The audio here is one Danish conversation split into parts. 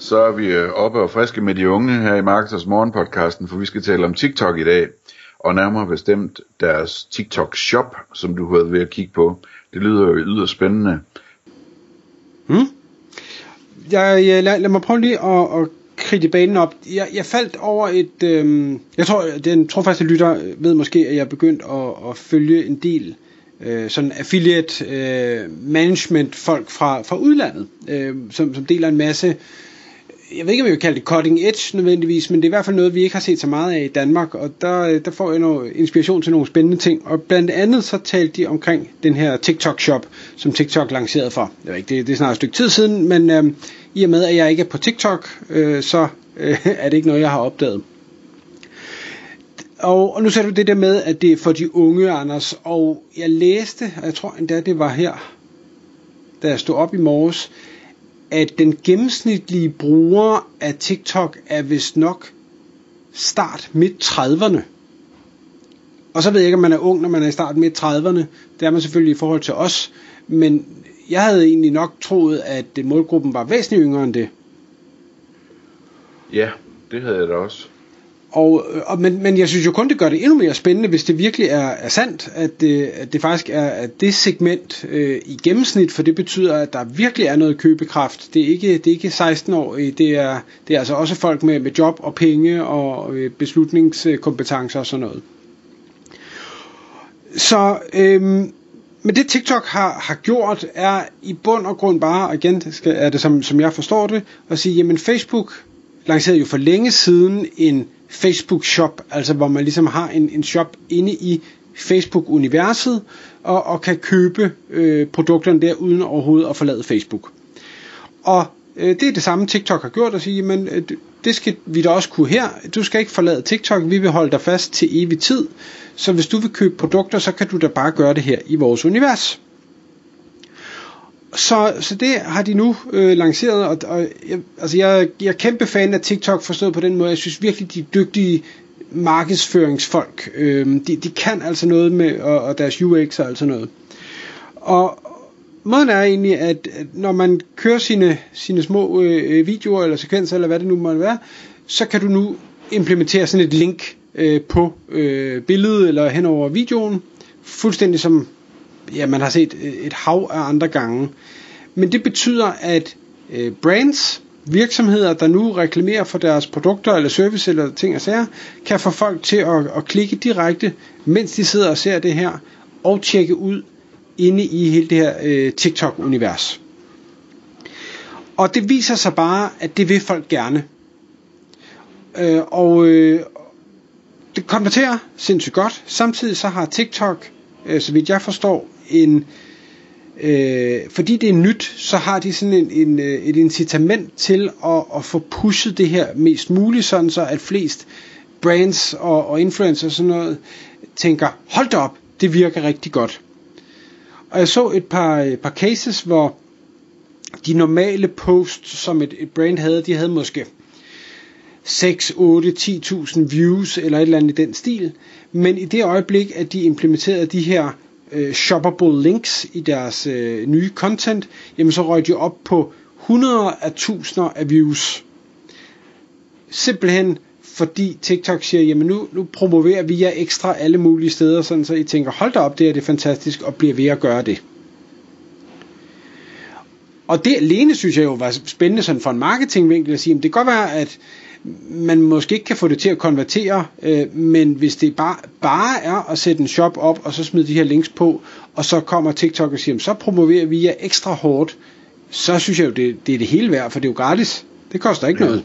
Så er vi øh, oppe og friske med de unge her i Marketers Morgen podcasten, for vi skal tale om TikTok i dag. Og nærmere bestemt deres TikTok Shop, som du har været ved at kigge på. Det lyder jo yderst spændende. Hmm? Jeg, jeg, lad, lad mig prøve lige at, at kridte banen op. Jeg, jeg faldt over et... Øhm, jeg tror, den trofaste lytter ved måske, at jeg er begyndt at, at følge en del øh, sådan affiliate øh, management folk fra, fra udlandet, øh, som, som deler en masse jeg ved ikke, om jeg vil kalde det cutting edge nødvendigvis, men det er i hvert fald noget, vi ikke har set så meget af i Danmark, og der, der får jeg noget inspiration til nogle spændende ting. Og blandt andet så talte de omkring den her TikTok-shop, som TikTok lancerede for. Jeg ved ikke, det, det er snart et stykke tid siden, men øh, i og med, at jeg ikke er på TikTok, øh, så øh, er det ikke noget, jeg har opdaget. Og, og nu sagde du det der med, at det er for de unge, Anders, og jeg læste, og jeg tror endda det var her, da jeg stod op i morges, at den gennemsnitlige bruger af TikTok er vist nok start midt 30'erne. Og så ved jeg ikke, om man er ung, når man er i start midt 30'erne. Det er man selvfølgelig i forhold til os. Men jeg havde egentlig nok troet, at målgruppen var væsentligt yngre end det. Ja, det havde jeg da også. Og, og, men, men jeg synes jo kun, det gør det endnu mere spændende, hvis det virkelig er, er sandt, at det, at det faktisk er at det segment øh, i gennemsnit, for det betyder, at der virkelig er noget købekraft. Det er ikke, det er ikke 16-årige, øh, det er, det er altså også folk med, med job og penge og øh, beslutningskompetencer og sådan noget. Så øh, men det TikTok har, har gjort, er i bund og grund bare, og igen er det som, som jeg forstår det, at sige, jamen Facebook lancerede jo for længe siden en Facebook shop, altså hvor man ligesom har en, en shop inde i Facebook-universet, og, og kan købe øh, produkterne der, uden overhovedet at forlade Facebook. Og øh, det er det samme TikTok har gjort, at sige, men øh, det skal vi da også kunne her. Du skal ikke forlade TikTok, vi vil holde dig fast til evig tid. Så hvis du vil købe produkter, så kan du da bare gøre det her i vores univers. Så, så det har de nu øh, lanceret, og, og jeg, altså jeg, jeg er kæmpe fan af TikTok forstået på den måde. Jeg synes virkelig, de er dygtige markedsføringsfolk. Øh, de, de kan altså noget med, og, og deres UX og altså noget. Og måden er egentlig, at, når man kører sine, sine små øh, øh, videoer eller sekvenser, eller hvad det nu måtte være, så kan du nu implementere sådan et link øh, på øh, billedet eller hen over videoen, fuldstændig som ja, man har set øh, et hav af andre gange. Men det betyder, at øh, brands, virksomheder, der nu reklamerer for deres produkter eller service eller ting og sager, kan få folk til at, at klikke direkte, mens de sidder og ser det her, og tjekke ud inde i hele det her øh, TikTok-univers. Og det viser sig bare, at det vil folk gerne. Øh, og øh, det konverterer sindssygt godt. Samtidig så har TikTok, øh, så vidt jeg forstår, en øh, fordi det er nyt, så har de sådan en, en, øh, et incitament til at, at få pushet det her mest muligt, sådan så at flest brands og, og influencers og sådan noget tænker, hold da op, det virker rigtig godt. Og jeg så et par, et par cases, hvor de normale posts, som et, et brand havde, de havde måske 6, 8, 10.000 views eller et eller andet i den stil. Men i det øjeblik, at de implementerede de her øh, shoppable links i deres øh, nye content, jamen så røg de op på hundreder af tusinder af views. Simpelthen fordi TikTok siger, jamen nu, nu promoverer vi jer ekstra alle mulige steder, sådan så I tænker, hold da op, det er det fantastisk, og bliver ved at gøre det. Og det alene synes jeg jo var spændende sådan for en marketingvinkel at sige, jamen det kan godt være, at man måske ikke kan få det til at konvertere, øh, men hvis det bare, bare er at sætte en shop op, og så smide de her links på, og så kommer TikTok og siger, så promoverer vi jer ekstra hårdt, så synes jeg jo, det, det er det hele værd, for det er jo gratis. Det koster ikke ja, noget.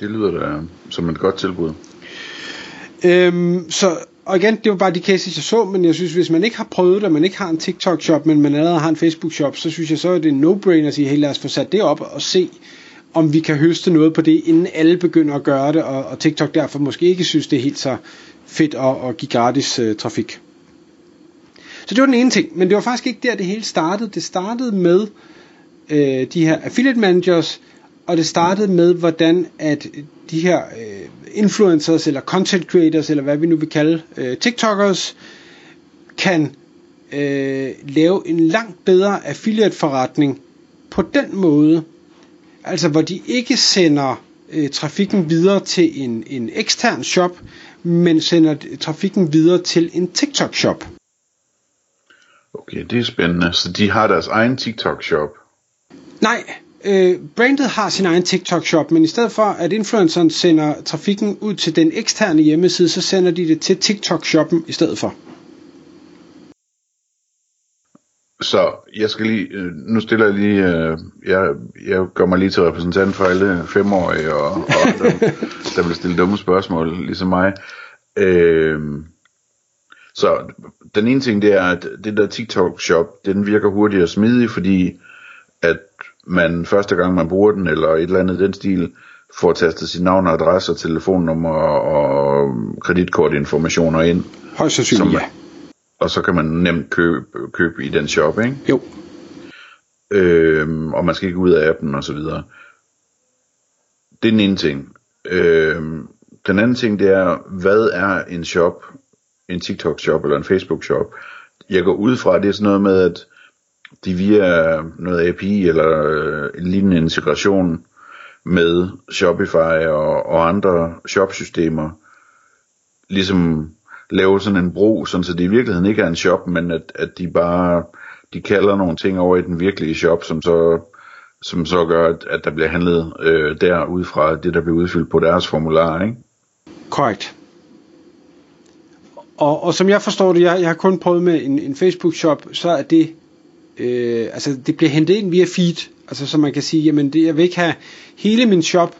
Det lyder da som et godt tilbud. Øhm, så, og igen, det var bare de cases, jeg så, men jeg synes, hvis man ikke har prøvet det, og man ikke har en TikTok-shop, men man allerede har en Facebook-shop, så synes jeg, så er det en no-brainer at sige, hey, lad os få sat det op og se, om vi kan høste noget på det, inden alle begynder at gøre det, og, og TikTok derfor måske ikke synes, det er helt så fedt at, at give gratis uh, øh, trafik. Så det var den ene ting, men det var faktisk ikke der, det hele startede. Det startede med øh, de her affiliate managers, og det startede med, hvordan at de her øh, influencers, eller content creators, eller hvad vi nu vil kalde øh, TikTokers, kan øh, lave en langt bedre affiliate forretning på den måde, altså hvor de ikke sender øh, trafikken videre til en, en ekstern shop, men sender trafikken videre til en TikTok shop. Okay, det er spændende. Så de har deres egen TikTok shop? Nej, øh, brandet har sin egen TikTok-shop, men i stedet for at influenceren sender trafikken ud til den eksterne hjemmeside, så sender de det til TikTok-shoppen i stedet for. Så jeg skal lige, øh, nu stiller jeg lige, øh, jeg, jeg gør mig lige til repræsentant for alle femårige, og, og der, der vil stille dumme spørgsmål, ligesom mig. Øh, så den ene ting, det er, at det der TikTok-shop, den virker hurtigt og smidig, fordi at man første gang man bruger den, eller et eller andet den stil, får tastet sit navn og adresse og telefonnummer og kreditkortinformationer ind. Højst sandsynligt, ja. Og så kan man nemt købe, købe i den shop, ikke? Jo. Øhm, og man skal ikke ud af appen og så videre. Det er den ene ting. Øhm, den anden ting, det er, hvad er en shop, en TikTok shop eller en Facebook shop? Jeg går ud fra, det er sådan noget med, at de via noget API eller øh, en lignende integration med Shopify og, og andre shopsystemer, ligesom lave sådan en bro, sådan så det i virkeligheden ikke er en shop, men at, at de bare de kalder nogle ting over i den virkelige shop, som så som så gør, at, at der bliver handlet øh, der ud fra det, der bliver udfyldt på deres formular, ikke? Korrekt. Og, og som jeg forstår det, jeg, jeg har kun prøvet med en, en Facebook-shop, så er det øh, altså det bliver hentet ind via feed, altså så man kan sige, jamen det, jeg vil ikke have hele min shop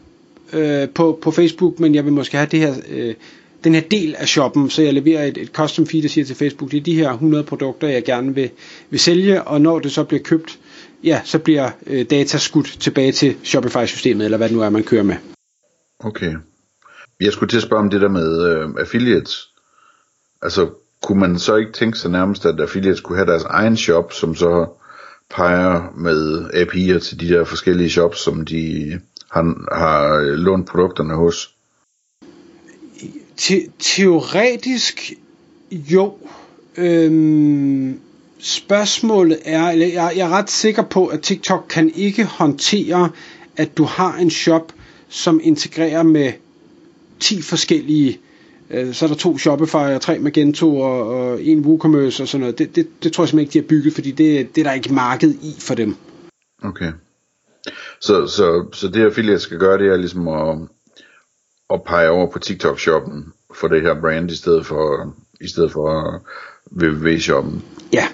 øh, på, på Facebook, men jeg vil måske have det her, øh, den her del af shoppen, så jeg leverer et, et custom feed, der siger til Facebook, det er de her 100 produkter, jeg gerne vil, vil sælge, og når det så bliver købt, ja, så bliver øh, data skudt tilbage til Shopify-systemet, eller hvad det nu er, man kører med. Okay. Jeg skulle til at spørge om det der med øh, affiliates. Altså, kunne man så ikke tænke sig nærmest, at affiliates kunne have deres egen shop, som så peger med API'er til de der forskellige shops, som de har, har øh, lånt produkterne hos? Te- teoretisk jo. Øhm, spørgsmålet er, eller jeg, jeg er ret sikker på, at TikTok kan ikke håndtere, at du har en shop, som integrerer med 10 forskellige Øh, så er der to Shopify og tre Magento og, og en WooCommerce og sådan noget. Det, det, det tror jeg simpelthen ikke, de har bygget, fordi det, det er der ikke marked i for dem. Okay. Så, så, så det affiliate skal gøre, det er ligesom at, at pege over på TikTok-shoppen for det her brand, i stedet for, i stedet for øh, www-shoppen. Ja,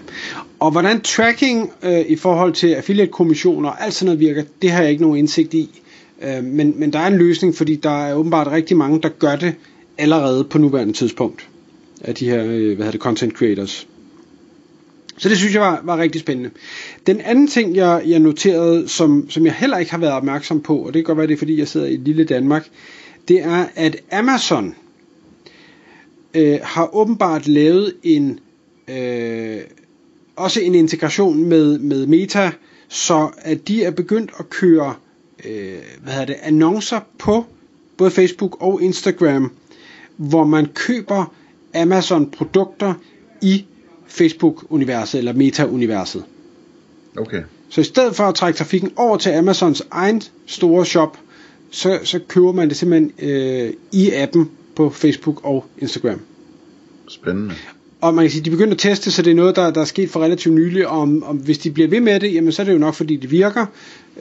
og hvordan tracking øh, i forhold til affiliate-kommissioner og alt sådan noget virker, det har jeg ikke nogen indsigt i. Øh, men, men der er en løsning, fordi der er åbenbart rigtig mange, der gør det allerede på nuværende tidspunkt af de her, øh, hvad hedder det, content creators. Så det synes jeg var, var rigtig spændende. Den anden ting, jeg, jeg noterede, som, som jeg heller ikke har været opmærksom på, og det kan godt være, det er fordi, jeg sidder i lille Danmark, det er, at Amazon øh, har åbenbart lavet en øh, også en integration med, med Meta, så at de er begyndt at køre øh, hvad hedder det, annoncer på både Facebook og Instagram, hvor man køber Amazon produkter i Facebook-universet eller Meta-universet. Okay. Så i stedet for at trække trafikken over til Amazons egen store shop, så, så køber man det simpelthen øh, i appen på Facebook og Instagram. Spændende. Og man kan sige, de begynder at teste, så det er noget, der, der er sket for relativt nylig, og om, om hvis de bliver ved med det, jamen så er det jo nok, fordi det virker,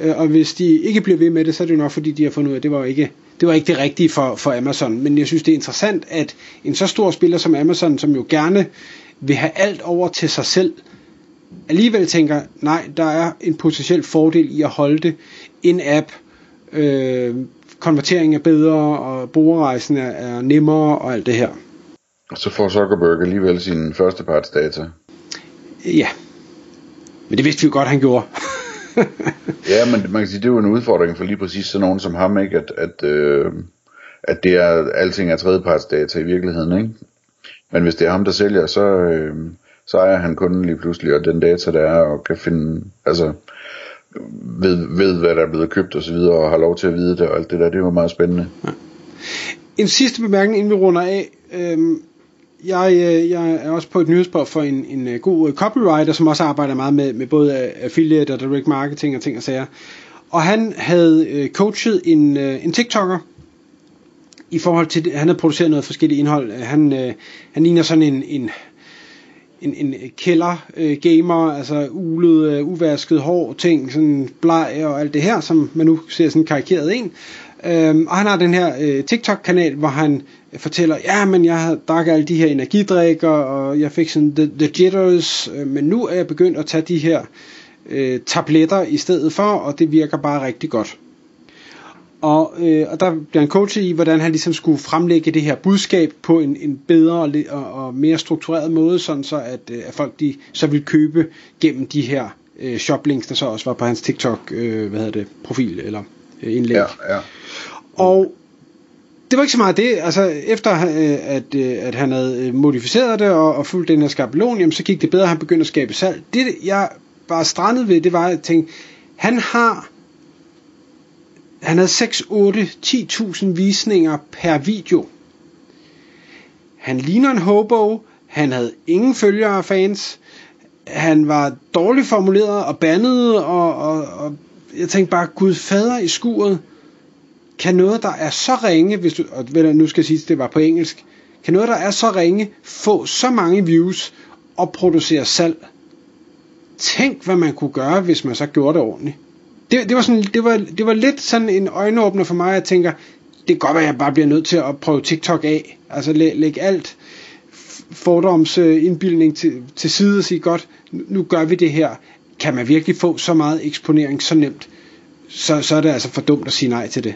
øh, og hvis de ikke bliver ved med det, så er det jo nok, fordi de har fundet ud af, at det var ikke det var ikke det rigtige for, for Amazon. Men jeg synes, det er interessant, at en så stor spiller som Amazon, som jo gerne vil have alt over til sig selv, alligevel tænker, nej, der er en potentiel fordel i at holde det. En app, øh, konvertering er bedre, og brugerrejsen er, er nemmere, og alt det her. Og så får Zuckerberg alligevel sin første parts data. Ja. Men det vidste vi jo godt, han gjorde. ja, men man kan sige, det er jo en udfordring for lige præcis sådan nogen som ham, ikke? At, at, øh, at det er, alting er tredjepartsdata i virkeligheden, ikke? Men hvis det er ham, der sælger, så, øh, så ejer han kunden lige pludselig, og den data, der er, og kan finde, altså, ved, ved hvad der er blevet købt og så videre, og har lov til at vide det, og alt det der, det var meget spændende. Ja. En sidste bemærkning, inden vi runder af. Øhm, jeg, øh, jeg er også på et nyhedsbrev for en, en øh, god øh, copywriter, som også arbejder meget med, med både affiliate og direct marketing og ting og sager. Og han havde coachet en, en TikToker, i forhold til, han havde produceret noget forskelligt indhold. Han, han ligner sådan en, en en, en kælder øh, gamer, altså ulet, øh, uvasket hår, ting, sådan bleg og alt det her, som man nu ser sådan karikeret en. Øhm, og han har den her øh, TikTok-kanal, hvor han fortæller, ja, men jeg har drukket alle de her energidrikker, og jeg fik sådan the, the jitters, øh, men nu er jeg begyndt at tage de her øh, tabletter i stedet for, og det virker bare rigtig godt. Og, øh, og der bliver han coachet i, hvordan han ligesom skulle fremlægge det her budskab på en, en bedre og, og mere struktureret måde, sådan så at, øh, at folk de så vil købe gennem de her øh, shoplinks, der så også var på hans TikTok øh, hvad hedder det, profil eller øh, indlæg. Ja, ja. Og det var ikke så meget det. Altså, efter øh, at, øh, at han havde øh, modificeret det og, og fulgt den her skabelon, jamen, så gik det bedre, han begyndte at skabe salg. Det, jeg var strandet ved, det var, at jeg tænkte, han har han havde 6, 8, 10.000 visninger per video. Han ligner en hobo, han havde ingen følgere og fans, han var dårligt formuleret og bandet, og, og, og jeg tænkte bare, gud fader i skuret, kan noget, der er så ringe, hvis du, og nu skal jeg sige, at det var på engelsk, kan noget, der er så ringe, få så mange views og producere salg? Tænk, hvad man kunne gøre, hvis man så gjorde det ordentligt. Det, det, var, sådan, det, var, det var lidt sådan en øjenåbner for mig, at jeg tænker, det kan godt være, at jeg bare bliver nødt til at prøve TikTok af. Altså læ, lægge alt fordomsindbildning til, til side og sige, godt, nu gør vi det her. Kan man virkelig få så meget eksponering så nemt? Så, så er det altså for dumt at sige nej til det.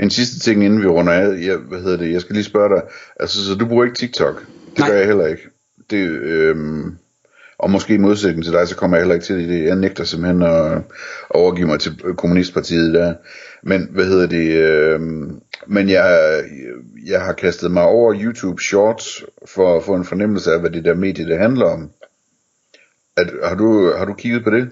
En sidste ting, inden vi runder af, jeg, hvad hedder det, jeg skal lige spørge dig, altså, så du bruger ikke TikTok? Det Nej. gør jeg heller ikke. Det, øhm, og måske i modsætning til dig, så kommer jeg heller ikke til det. Jeg nægter simpelthen at overgive mig til kommunistpartiet der. Men hvad hedder det? Øh, men jeg, jeg har kastet mig over YouTube Shorts for at få en fornemmelse af, hvad det der medie det handler om. At, har, du, har du kigget på det?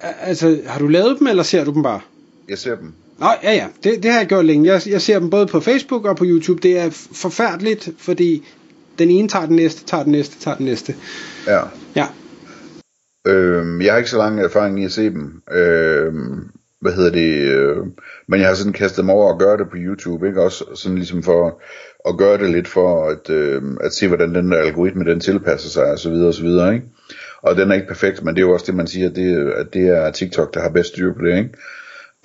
Altså, har du lavet dem, eller ser du dem bare? Jeg ser dem. Nå, ja, ja. Det, det har jeg gjort længe. Jeg, jeg ser dem både på Facebook og på YouTube. Det er forfærdeligt, fordi den ene tager den næste, tager den næste, tager den næste. Ja. Ja. Øhm, jeg har ikke så lang erfaring i at se dem. Øhm, hvad hedder det? Øh, men jeg har sådan kastet mig over at gøre det på YouTube, ikke? Også sådan ligesom for at gøre det lidt for at, øh, at se, hvordan den der algoritme, den tilpasser sig, og så videre, og så videre, ikke? Og den er ikke perfekt, men det er jo også det, man siger, at det, at det er TikTok, der har bedst styr på det, ikke?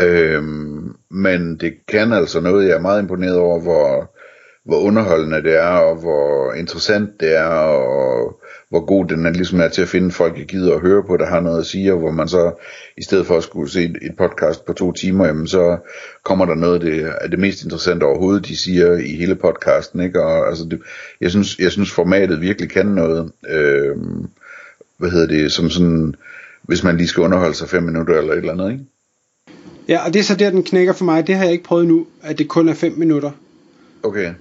Øhm, men det kan altså noget, jeg er meget imponeret over, hvor, hvor underholdende det er, og hvor interessant det er, og hvor god den er, ligesom er til at finde folk, jeg gider at høre på, der har noget at sige, og hvor man så, i stedet for at skulle se et podcast på to timer, jamen så kommer der noget af det, af det mest interessante overhovedet, de siger i hele podcasten, ikke? Og altså, det, jeg, synes, jeg synes formatet virkelig kan noget, øh, hvad hedder det, som sådan, hvis man lige skal underholde sig fem minutter eller et eller andet, ikke? Ja, og det er så der, den knækker for mig. Det har jeg ikke prøvet nu, at det kun er 5 minutter. Okay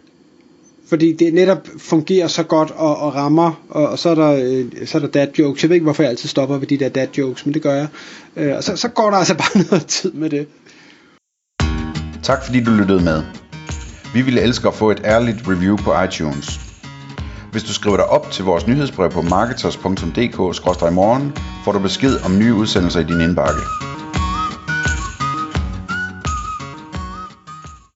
fordi det netop fungerer så godt og, og rammer, og, og så, er der, øh, så er der dad jokes. Jeg ved ikke, hvorfor jeg altid stopper ved de der dad jokes, men det gør jeg. Øh, og så, så går der altså bare noget tid med det. Tak fordi du lyttede med. Vi ville elske at få et ærligt review på iTunes. Hvis du skriver dig op til vores nyhedsbrev på marketers.dk-morgen, får du besked om nye udsendelser i din indbakke.